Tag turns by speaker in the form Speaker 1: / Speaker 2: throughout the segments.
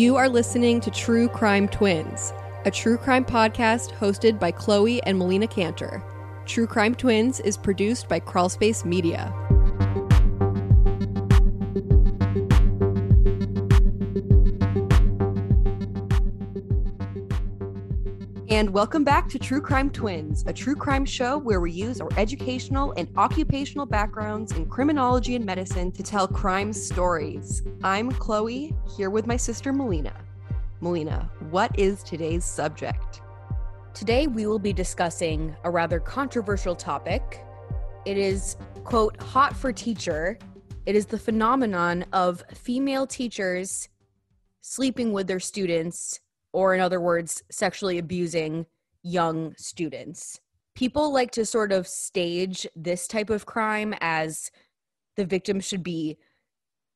Speaker 1: You are listening to True Crime Twins, a true crime podcast hosted by Chloe and Melina Canter. True Crime Twins is produced by Crawlspace Media. And welcome back to True Crime Twins, a true crime show where we use our educational and occupational backgrounds in criminology and medicine to tell crime stories. I'm Chloe, here with my sister Melina. Melina, what is today's subject?
Speaker 2: Today we will be discussing a rather controversial topic. It is, quote, hot for teacher. It is the phenomenon of female teachers sleeping with their students or in other words, sexually abusing young students. People like to sort of stage this type of crime as the victim should be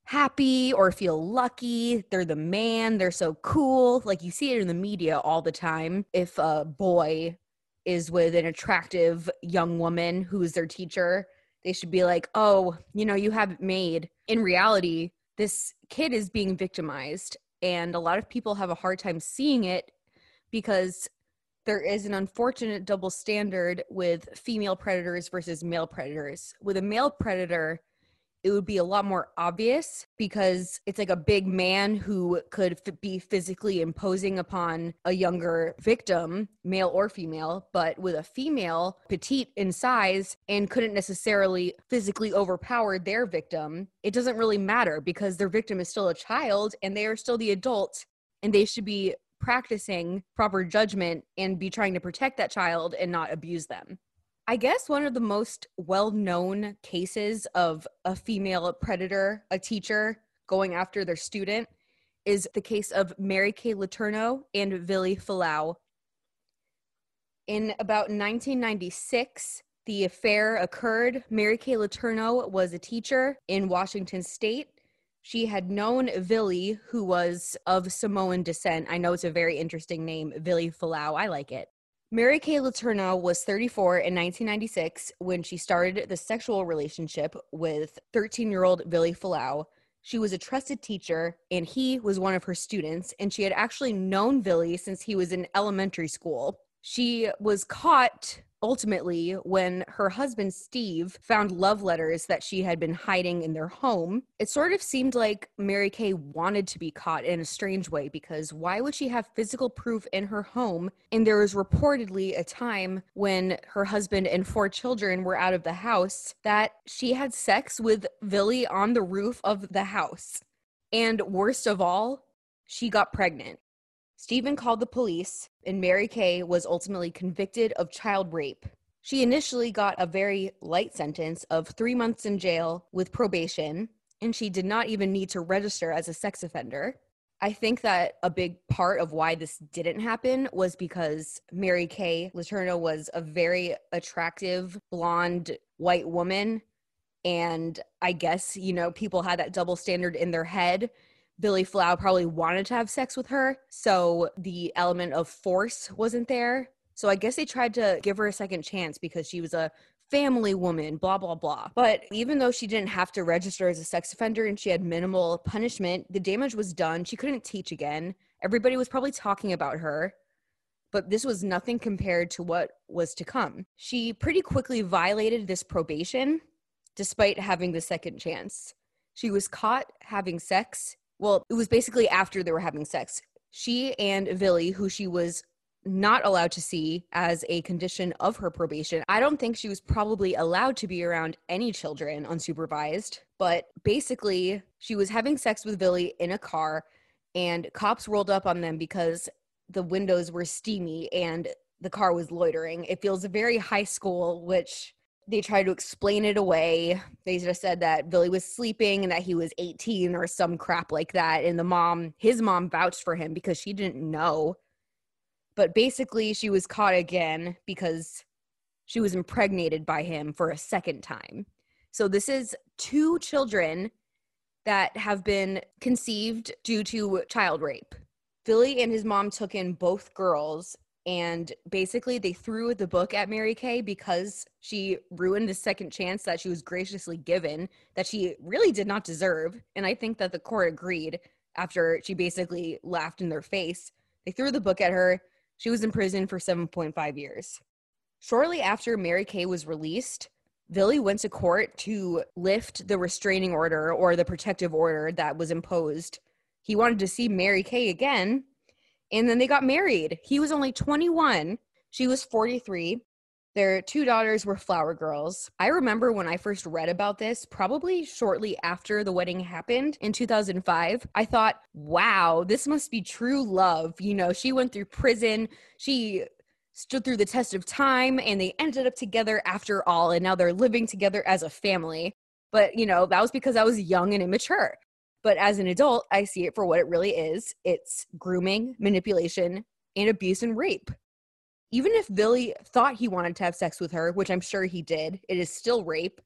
Speaker 2: happy or feel lucky. They're the man, they're so cool. Like you see it in the media all the time. If a boy is with an attractive young woman who is their teacher, they should be like, oh, you know, you have it made. In reality, this kid is being victimized and a lot of people have a hard time seeing it because there is an unfortunate double standard with female predators versus male predators. With a male predator, it would be a lot more obvious because it's like a big man who could f- be physically imposing upon a younger victim, male or female, but with a female, petite in size, and couldn't necessarily physically overpower their victim, it doesn't really matter because their victim is still a child and they are still the adult and they should be practicing proper judgment and be trying to protect that child and not abuse them. I guess one of the most well known cases of a female predator, a teacher going after their student, is the case of Mary Kay Letourneau and Vili Fualaau. In about 1996, the affair occurred. Mary Kay Letourneau was a teacher in Washington state. She had known Vili, who was of Samoan descent. I know it's a very interesting name, Vili Fualaau. I like it. Mary Kay Letourneau was 34 in 1996 when she started the sexual relationship with 13 year old Vili Fualaau. She was a trusted teacher and he was one of her students, and she had actually known Vili since he was in elementary school. She was caught ultimately when her husband Steve found love letters that she had been hiding in their home. It sort of seemed like Mary Kay wanted to be caught in a strange way because why would she have physical proof in her home? And there was reportedly a time when her husband and four children were out of the house that she had sex with Vili on the roof of the house. And worst of all, she got pregnant. Stephen called the police, and Mary Kay was ultimately convicted of child rape. She initially got a very light sentence of three months in jail with probation, and she did not even need to register as a sex offender. I think that a big part of why this didn't happen was because Mary Kay Letourneau was a very attractive blonde white woman. And I guess, you know, people had that double standard in their head Vili Fualaau probably wanted to have sex with her. So the element of force wasn't there. So I guess they tried to give her a second chance because she was a family woman, blah, blah, blah. But even though she didn't have to register as a sex offender and she had minimal punishment, the damage was done. She couldn't teach again. Everybody was probably talking about her. But this was nothing compared to what was to come. She pretty quickly violated this probation despite having the second chance. She was caught having sex well, it was basically after they were having sex. She and Vili, who she was not allowed to see as a condition of her probation. I don't think she was probably allowed to be around any children unsupervised, but basically, she was having sex with Vili in a car, and cops rolled up on them because the windows were steamy and the car was loitering. It feels very high school, which they tried to explain it away. They just said that Vili was sleeping and that he was 18 or some crap like that. And the mom, his mom vouched for him because she didn't know. But basically, she was caught again because she was impregnated by him for a second time. So this is two children that have been conceived due to child rape. Vili and his mom took in both girls and basically they threw the book at Mary Kay because she ruined the second chance that she was graciously given that she really did not deserve and I think that the court agreed after she basically laughed in their face. They threw the book at her. She was in prison for 7.5 years. Shortly after Mary Kay was released, Billy went to court to lift the restraining order or the protective order that was imposed. He wanted to see Mary Kay again, and then they got married. He was only 21, she was 43. Their two daughters were flower girls. I remember when I first read about this, probably shortly after the wedding happened in 2005, I thought, wow, this must be true love. You know, she went through prison, she stood through the test of time, and they ended up together after all, and now they're living together as a family. But, you know, that was because I was young and immature. But as an adult, I see it for what it really is it's grooming, manipulation, and abuse and rape even if Billy thought he wanted to have sex with her, which I'm sure he did, it is still rape.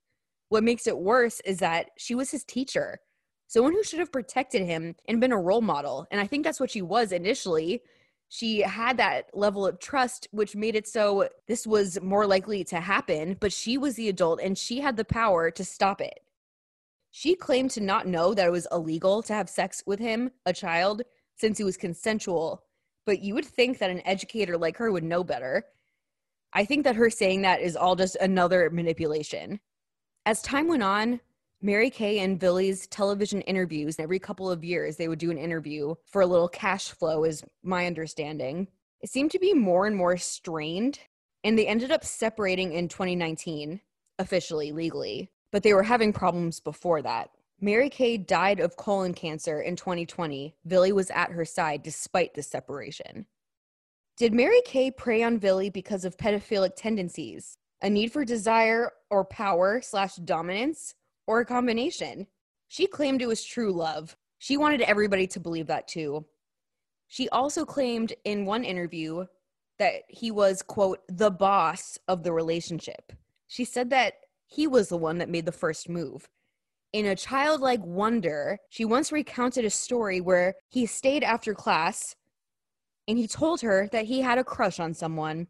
Speaker 2: What makes it worse is that she was his teacher, someone who should have protected him and been a role model. And I think that's what she was initially. She had that level of trust, which made it so this was more likely to happen, but she was the adult and she had the power to stop it. She claimed to not know that it was illegal to have sex with him, a child, since it was consensual but you would think that an educator like her would know better. I think that her saying that is all just another manipulation. As time went on, Mary Kay and Billy's television interviews, every couple of years, they would do an interview for a little cash flow, is my understanding. It seemed to be more and more strained, and they ended up separating in 2019, officially, legally, but they were having problems before that. Mary Kay died of colon cancer in 2020. Billy was at her side despite the separation. Did Mary Kay prey on Billy because of pedophilic tendencies, a need for desire or power slash dominance, or a combination? She claimed it was true love. She wanted everybody to believe that too. She also claimed in one interview that he was, quote, the boss of the relationship. She said that he was the one that made the first move. In a childlike wonder, she once recounted a story where he stayed after class and he told her that he had a crush on someone.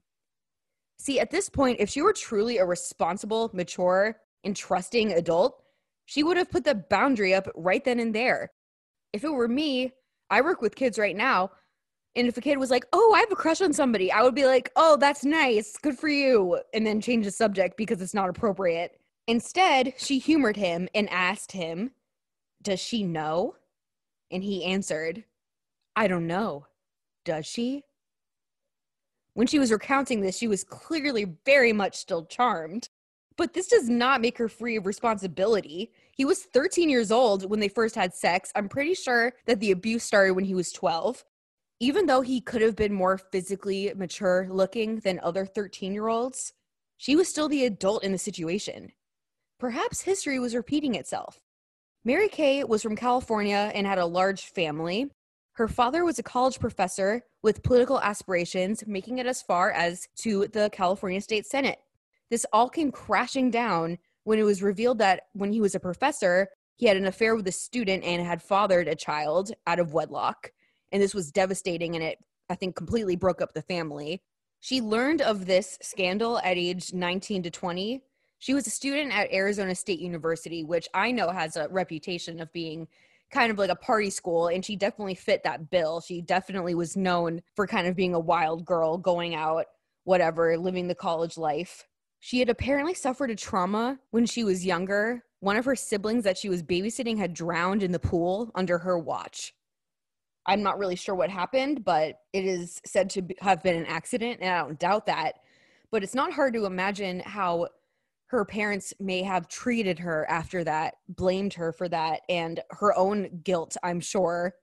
Speaker 2: See, at this point, if she were truly a responsible, mature, and trusting adult, she would have put the boundary up right then and there. If it were me, I work with kids right now, and if a kid was like, Oh, I have a crush on somebody, I would be like, Oh, that's nice. Good for you. And then change the subject because it's not appropriate. Instead, she humored him and asked him, Does she know? And he answered, I don't know. Does she? When she was recounting this, she was clearly very much still charmed. But this does not make her free of responsibility. He was 13 years old when they first had sex. I'm pretty sure that the abuse started when he was 12. Even though he could have been more physically mature looking than other 13 year olds, she was still the adult in the situation. Perhaps history was repeating itself. Mary Kay was from California and had a large family. Her father was a college professor with political aspirations, making it as far as to the California State Senate. This all came crashing down when it was revealed that when he was a professor, he had an affair with a student and had fathered a child out of wedlock. And this was devastating and it, I think, completely broke up the family. She learned of this scandal at age 19 to 20 she was a student at Arizona State University, which I know has a reputation of being kind of like a party school, and she definitely fit that bill. She definitely was known for kind of being a wild girl, going out, whatever, living the college life. She had apparently suffered a trauma when she was younger. One of her siblings that she was babysitting had drowned in the pool under her watch. I'm not really sure what happened, but it is said to have been an accident, and I don't doubt that. But it's not hard to imagine how her parents may have treated her after that, blamed her for that, and her own guilt, I'm sure,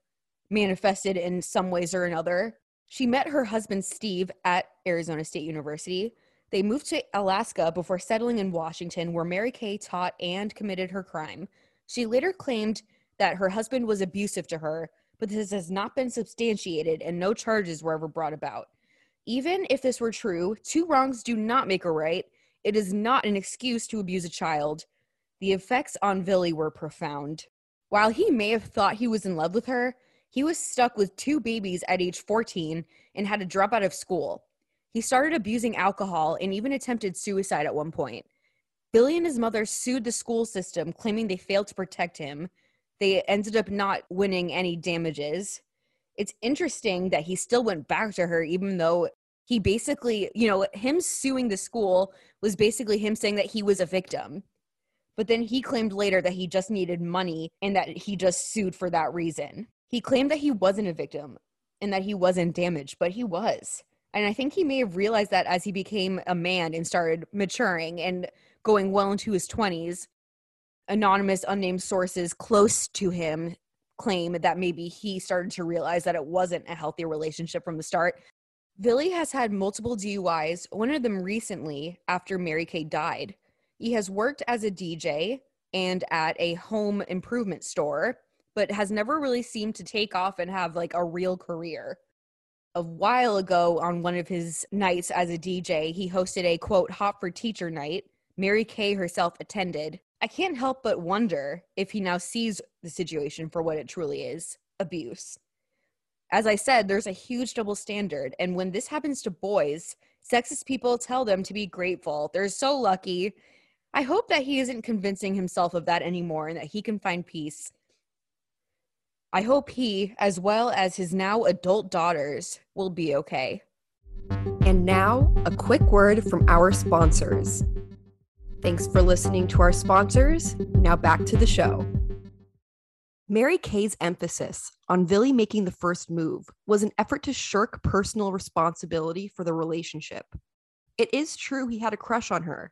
Speaker 2: manifested in some ways or another. She met her husband, Steve, at Arizona State University. They moved to Alaska before settling in Washington, where Mary Kay taught and committed her crime. She later claimed that her husband was abusive to her, but this has not been substantiated and no charges were ever brought about. Even if this were true, two wrongs do not make a right, it is not an excuse to abuse a child. The effects on Billy were profound. While he may have thought he was in love with her, he was stuck with two babies at age 14 and had to drop out of school. He started abusing alcohol and even attempted suicide at one point. Billy and his mother sued the school system, claiming they failed to protect him. They ended up not winning any damages. It's interesting that he still went back to her, even though he basically, you know, him suing the school was basically him saying that he was a victim. But then he claimed later that he just needed money and that he just sued for that reason. He claimed that he wasn't a victim and that he wasn't damaged, but he was. And I think he may have realized that as he became a man and started maturing and going well into his 20s. Anonymous, unnamed sources close to him claim that maybe he started to realize that it wasn't a healthy relationship from the start. Billy has had multiple DUIs, one of them recently after Mary Kay died. He has worked as a DJ and at a home improvement store, but has never really seemed to take off and have like a real career. A while ago, on one of his nights as a DJ, he hosted a quote, hot for teacher night. Mary Kay herself attended. I can't help but wonder if he now sees the situation for what it truly is abuse. As I said, there's a huge double standard. And when this happens to boys, sexist people tell them to be grateful. They're so lucky. I hope that he isn't convincing himself of that anymore and that he can find peace. I hope he, as well as his now adult daughters, will be okay.
Speaker 1: And now, a quick word from our sponsors. Thanks for listening to our sponsors. Now back to the show. Mary Kay's emphasis on Billy making the first move was an effort to shirk personal responsibility for the relationship. It is true he had a crush on her,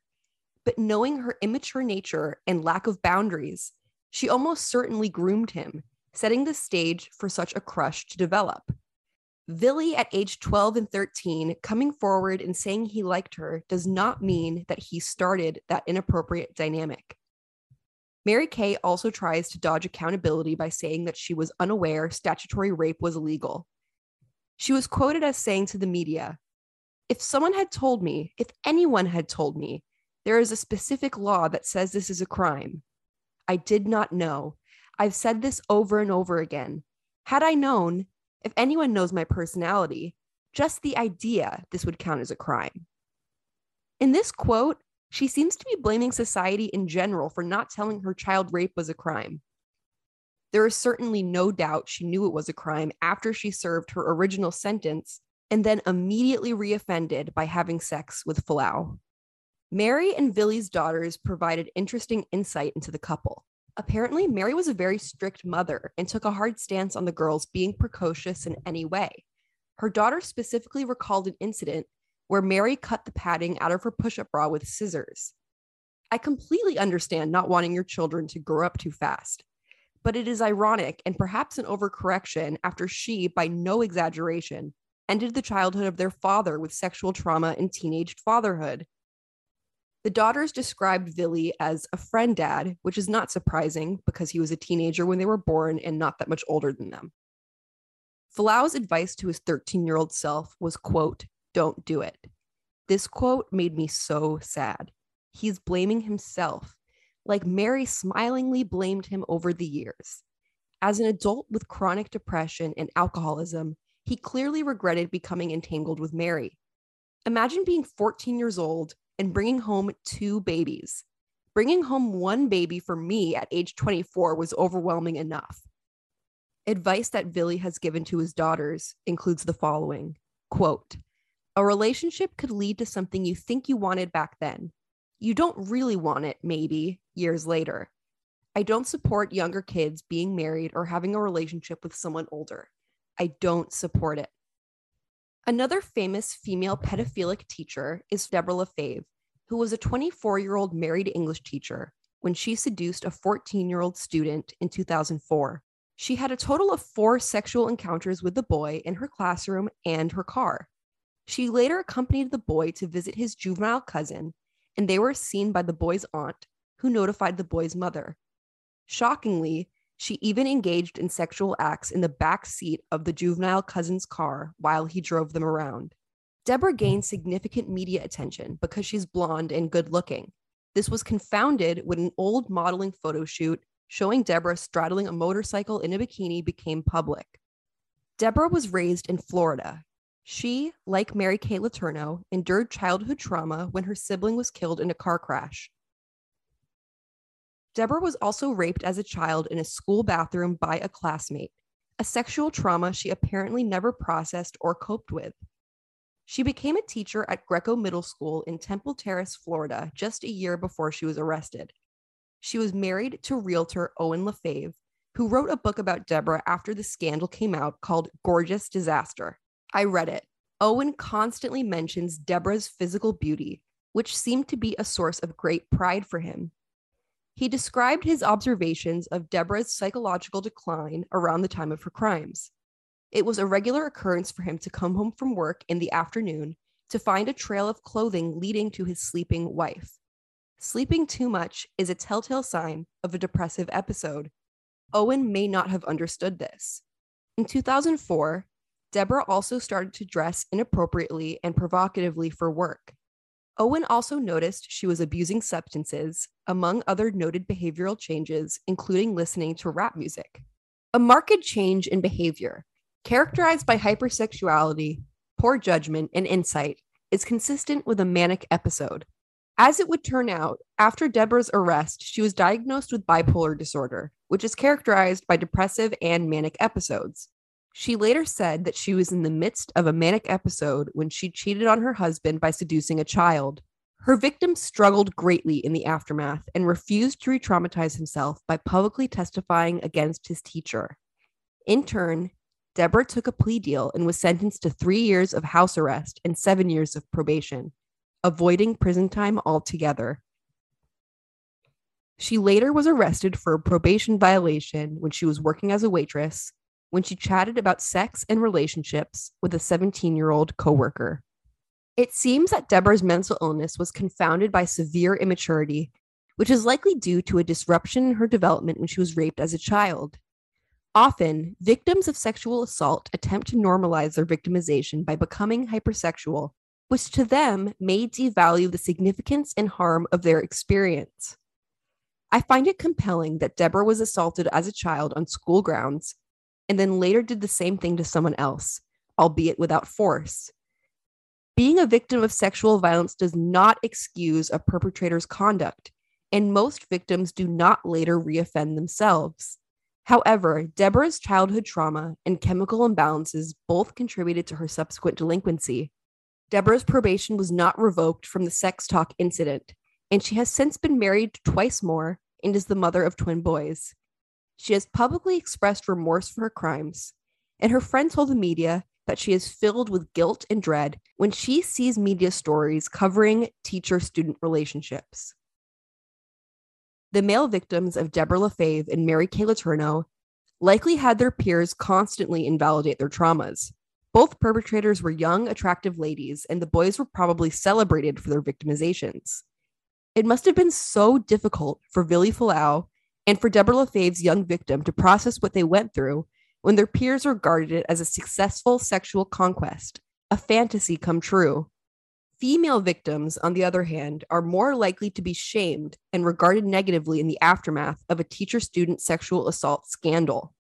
Speaker 1: but knowing her immature nature and lack of boundaries, she almost certainly groomed him, setting the stage for such a crush to develop. Billy, at age 12 and 13, coming forward and saying he liked her does not mean that he started that inappropriate dynamic. Mary Kay also tries to dodge accountability by saying that she was unaware statutory rape was illegal. She was quoted as saying to the media, If someone had told me, if anyone had told me, there is a specific law that says this is a crime, I did not know. I've said this over and over again. Had I known, if anyone knows my personality, just the idea this would count as a crime. In this quote, she seems to be blaming society in general for not telling her child rape was a crime. There is certainly no doubt she knew it was a crime after she served her original sentence and then immediately reoffended by having sex with Fualaau. Mary and Billy's daughters provided interesting insight into the couple. Apparently, Mary was a very strict mother and took a hard stance on the girls being precocious in any way. Her daughter specifically recalled an incident where Mary cut the padding out of her push up bra with scissors. I completely understand not wanting your children to grow up too fast, but it is ironic and perhaps an overcorrection after she, by no exaggeration, ended the childhood of their father with sexual trauma and teenaged fatherhood. The daughters described Billy as a friend dad, which is not surprising because he was a teenager when they were born and not that much older than them. Fualaau's advice to his 13 year old self was, quote, don't do it. This quote made me so sad. He's blaming himself, like Mary smilingly blamed him over the years. As an adult with chronic depression and alcoholism, he clearly regretted becoming entangled with Mary. Imagine being 14 years old and bringing home two babies. Bringing home one baby for me at age 24 was overwhelming enough. Advice that Billy has given to his daughters includes the following quote, a relationship could lead to something you think you wanted back then. You don't really want it, maybe, years later. I don't support younger kids being married or having a relationship with someone older. I don't support it. Another famous female pedophilic teacher is Deborah LaFave, who was a 24 year old married English teacher when she seduced a 14 year old student in 2004. She had a total of four sexual encounters with the boy in her classroom and her car. She later accompanied the boy to visit his juvenile cousin, and they were seen by the boy's aunt, who notified the boy's mother. Shockingly, she even engaged in sexual acts in the back seat of the juvenile cousin's car while he drove them around. Deborah hmm. gained significant media attention because she's blonde and good looking. This was confounded when an old modeling photo shoot showing Deborah straddling a motorcycle in a bikini became public. Deborah was raised in Florida she, like Mary Kay Letourneau, endured childhood trauma when her sibling was killed in a car crash. Deborah was also raped as a child in a school bathroom by a classmate, a sexual trauma she apparently never processed or coped with. She became a teacher at Greco Middle School in Temple Terrace, Florida, just a year before she was arrested. She was married to realtor Owen LaFave, who wrote a book about Deborah after the scandal came out called Gorgeous Disaster. I read it. Owen constantly mentions Deborah's physical beauty, which seemed to be a source of great pride for him. He described his observations of Deborah's psychological decline around the time of her crimes. It was a regular occurrence for him to come home from work in the afternoon to find a trail of clothing leading to his sleeping wife. Sleeping too much is a telltale sign of a depressive episode. Owen may not have understood this. In 2004, Deborah also started to dress inappropriately and provocatively for work. Owen also noticed she was abusing substances, among other noted behavioral changes, including listening to rap music. A marked change in behavior, characterized by hypersexuality, poor judgment, and insight, is consistent with a manic episode. As it would turn out, after Deborah's arrest, she was diagnosed with bipolar disorder, which is characterized by depressive and manic episodes. She later said that she was in the midst of a manic episode when she cheated on her husband by seducing a child. Her victim struggled greatly in the aftermath and refused to re traumatize himself by publicly testifying against his teacher. In turn, Deborah took a plea deal and was sentenced to three years of house arrest and seven years of probation, avoiding prison time altogether. She later was arrested for a probation violation when she was working as a waitress when she chatted about sex and relationships with a 17 year old coworker. It seems that Deborah's mental illness was confounded by severe immaturity, which is likely due to a disruption in her development when she was raped as a child. Often, victims of sexual assault attempt to normalize their victimization by becoming hypersexual, which to them may devalue the significance and harm of their experience. I find it compelling that Deborah was assaulted as a child on school grounds and then later did the same thing to someone else, albeit without force. Being a victim of sexual violence does not excuse a perpetrator's conduct, and most victims do not later reoffend themselves. However, Deborah's childhood trauma and chemical imbalances both contributed to her subsequent delinquency. Deborah's probation was not revoked from the sex talk incident, and she has since been married twice more and is the mother of twin boys. She has publicly expressed remorse for her crimes, and her friend told the media that she is filled with guilt and dread when she sees media stories covering teacher student relationships. The male victims of Deborah LaFave and Mary Kay Letourneau likely had their peers constantly invalidate their traumas. Both perpetrators were young, attractive ladies, and the boys were probably celebrated for their victimizations. It must have been so difficult for Vili Fualaau and for Deborah LaFave's young victim to process what they went through when their peers regarded it as a successful sexual conquest, a fantasy come true. Female victims, on the other hand, are more likely to be shamed and regarded negatively in the aftermath of a teacher student sexual assault scandal.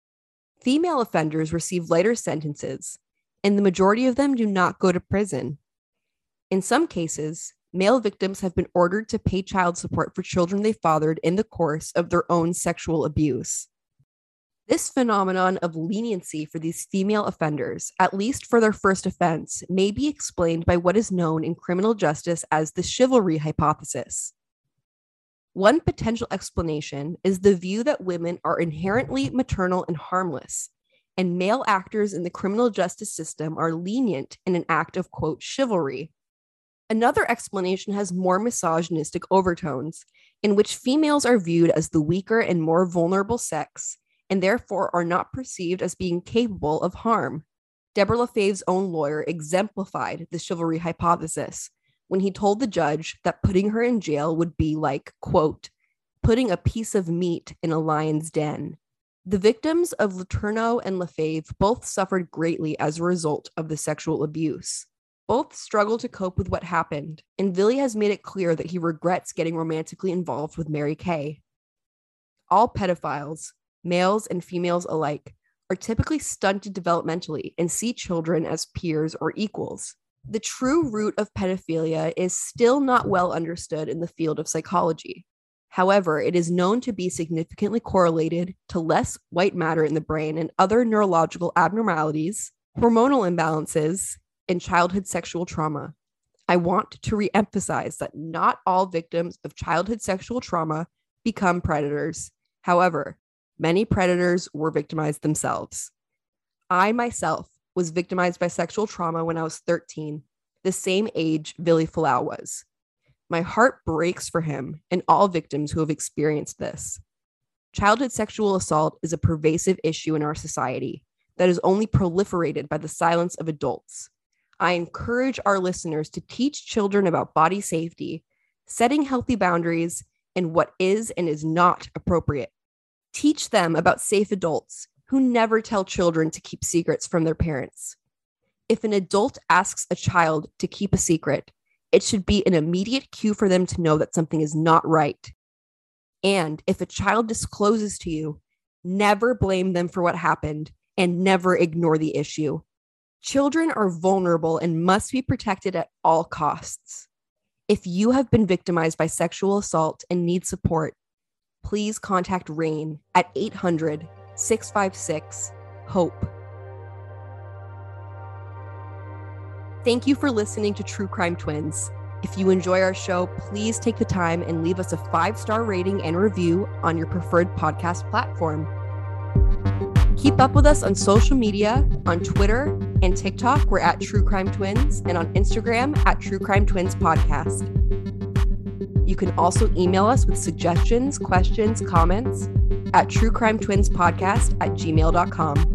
Speaker 1: Female offenders receive lighter sentences, and the majority of them do not go to prison. In some cases, male victims have been ordered to pay child support for children they fathered in the course of their own sexual abuse. This phenomenon of leniency for these female offenders, at least for their first offense, may be explained by what is known in criminal justice as the chivalry hypothesis. One potential explanation is the view that women are inherently maternal and harmless, and male actors in the criminal justice system are lenient in an act of, quote, chivalry, Another explanation has more misogynistic overtones, in which females are viewed as the weaker and more vulnerable sex, and therefore are not perceived as being capable of harm. Deborah LaFave's own lawyer exemplified the chivalry hypothesis when he told the judge that putting her in jail would be like, quote, putting a piece of meat in a lion's den. The victims of Letourneau and LaFave both suffered greatly as a result of the sexual abuse. Both struggle to cope with what happened, and Vili has made it clear that he regrets getting romantically involved with Mary Kay. All pedophiles, males and females alike, are typically stunted developmentally and see children as peers or equals. The true root of pedophilia is still not well understood in the field of psychology. However, it is known to be significantly correlated to less white matter in the brain and other neurological abnormalities, hormonal imbalances, and childhood sexual trauma. I want to reemphasize that not all victims of childhood sexual trauma become predators. However, many predators were victimized themselves. I myself was victimized by sexual trauma when I was 13, the same age Vili Fualaau was. My heart breaks for him and all victims who have experienced this. Childhood sexual assault is a pervasive issue in our society that is only proliferated by the silence of adults. I encourage our listeners to teach children about body safety, setting healthy boundaries, and what is and is not appropriate. Teach them about safe adults who never tell children to keep secrets from their parents. If an adult asks a child to keep a secret, it should be an immediate cue for them to know that something is not right. And if a child discloses to you, never blame them for what happened and never ignore the issue. Children are vulnerable and must be protected at all costs. If you have been victimized by sexual assault and need support, please contact RAINN at 800 656 HOPE. Thank you for listening to True Crime Twins. If you enjoy our show, please take the time and leave us a five star rating and review on your preferred podcast platform. Keep up with us on social media on Twitter and TikTok. We're at True Crime Twins, and on Instagram at True Crime Twins Podcast. You can also email us with suggestions, questions, comments at truecrimetwinspodcast at gmail.com.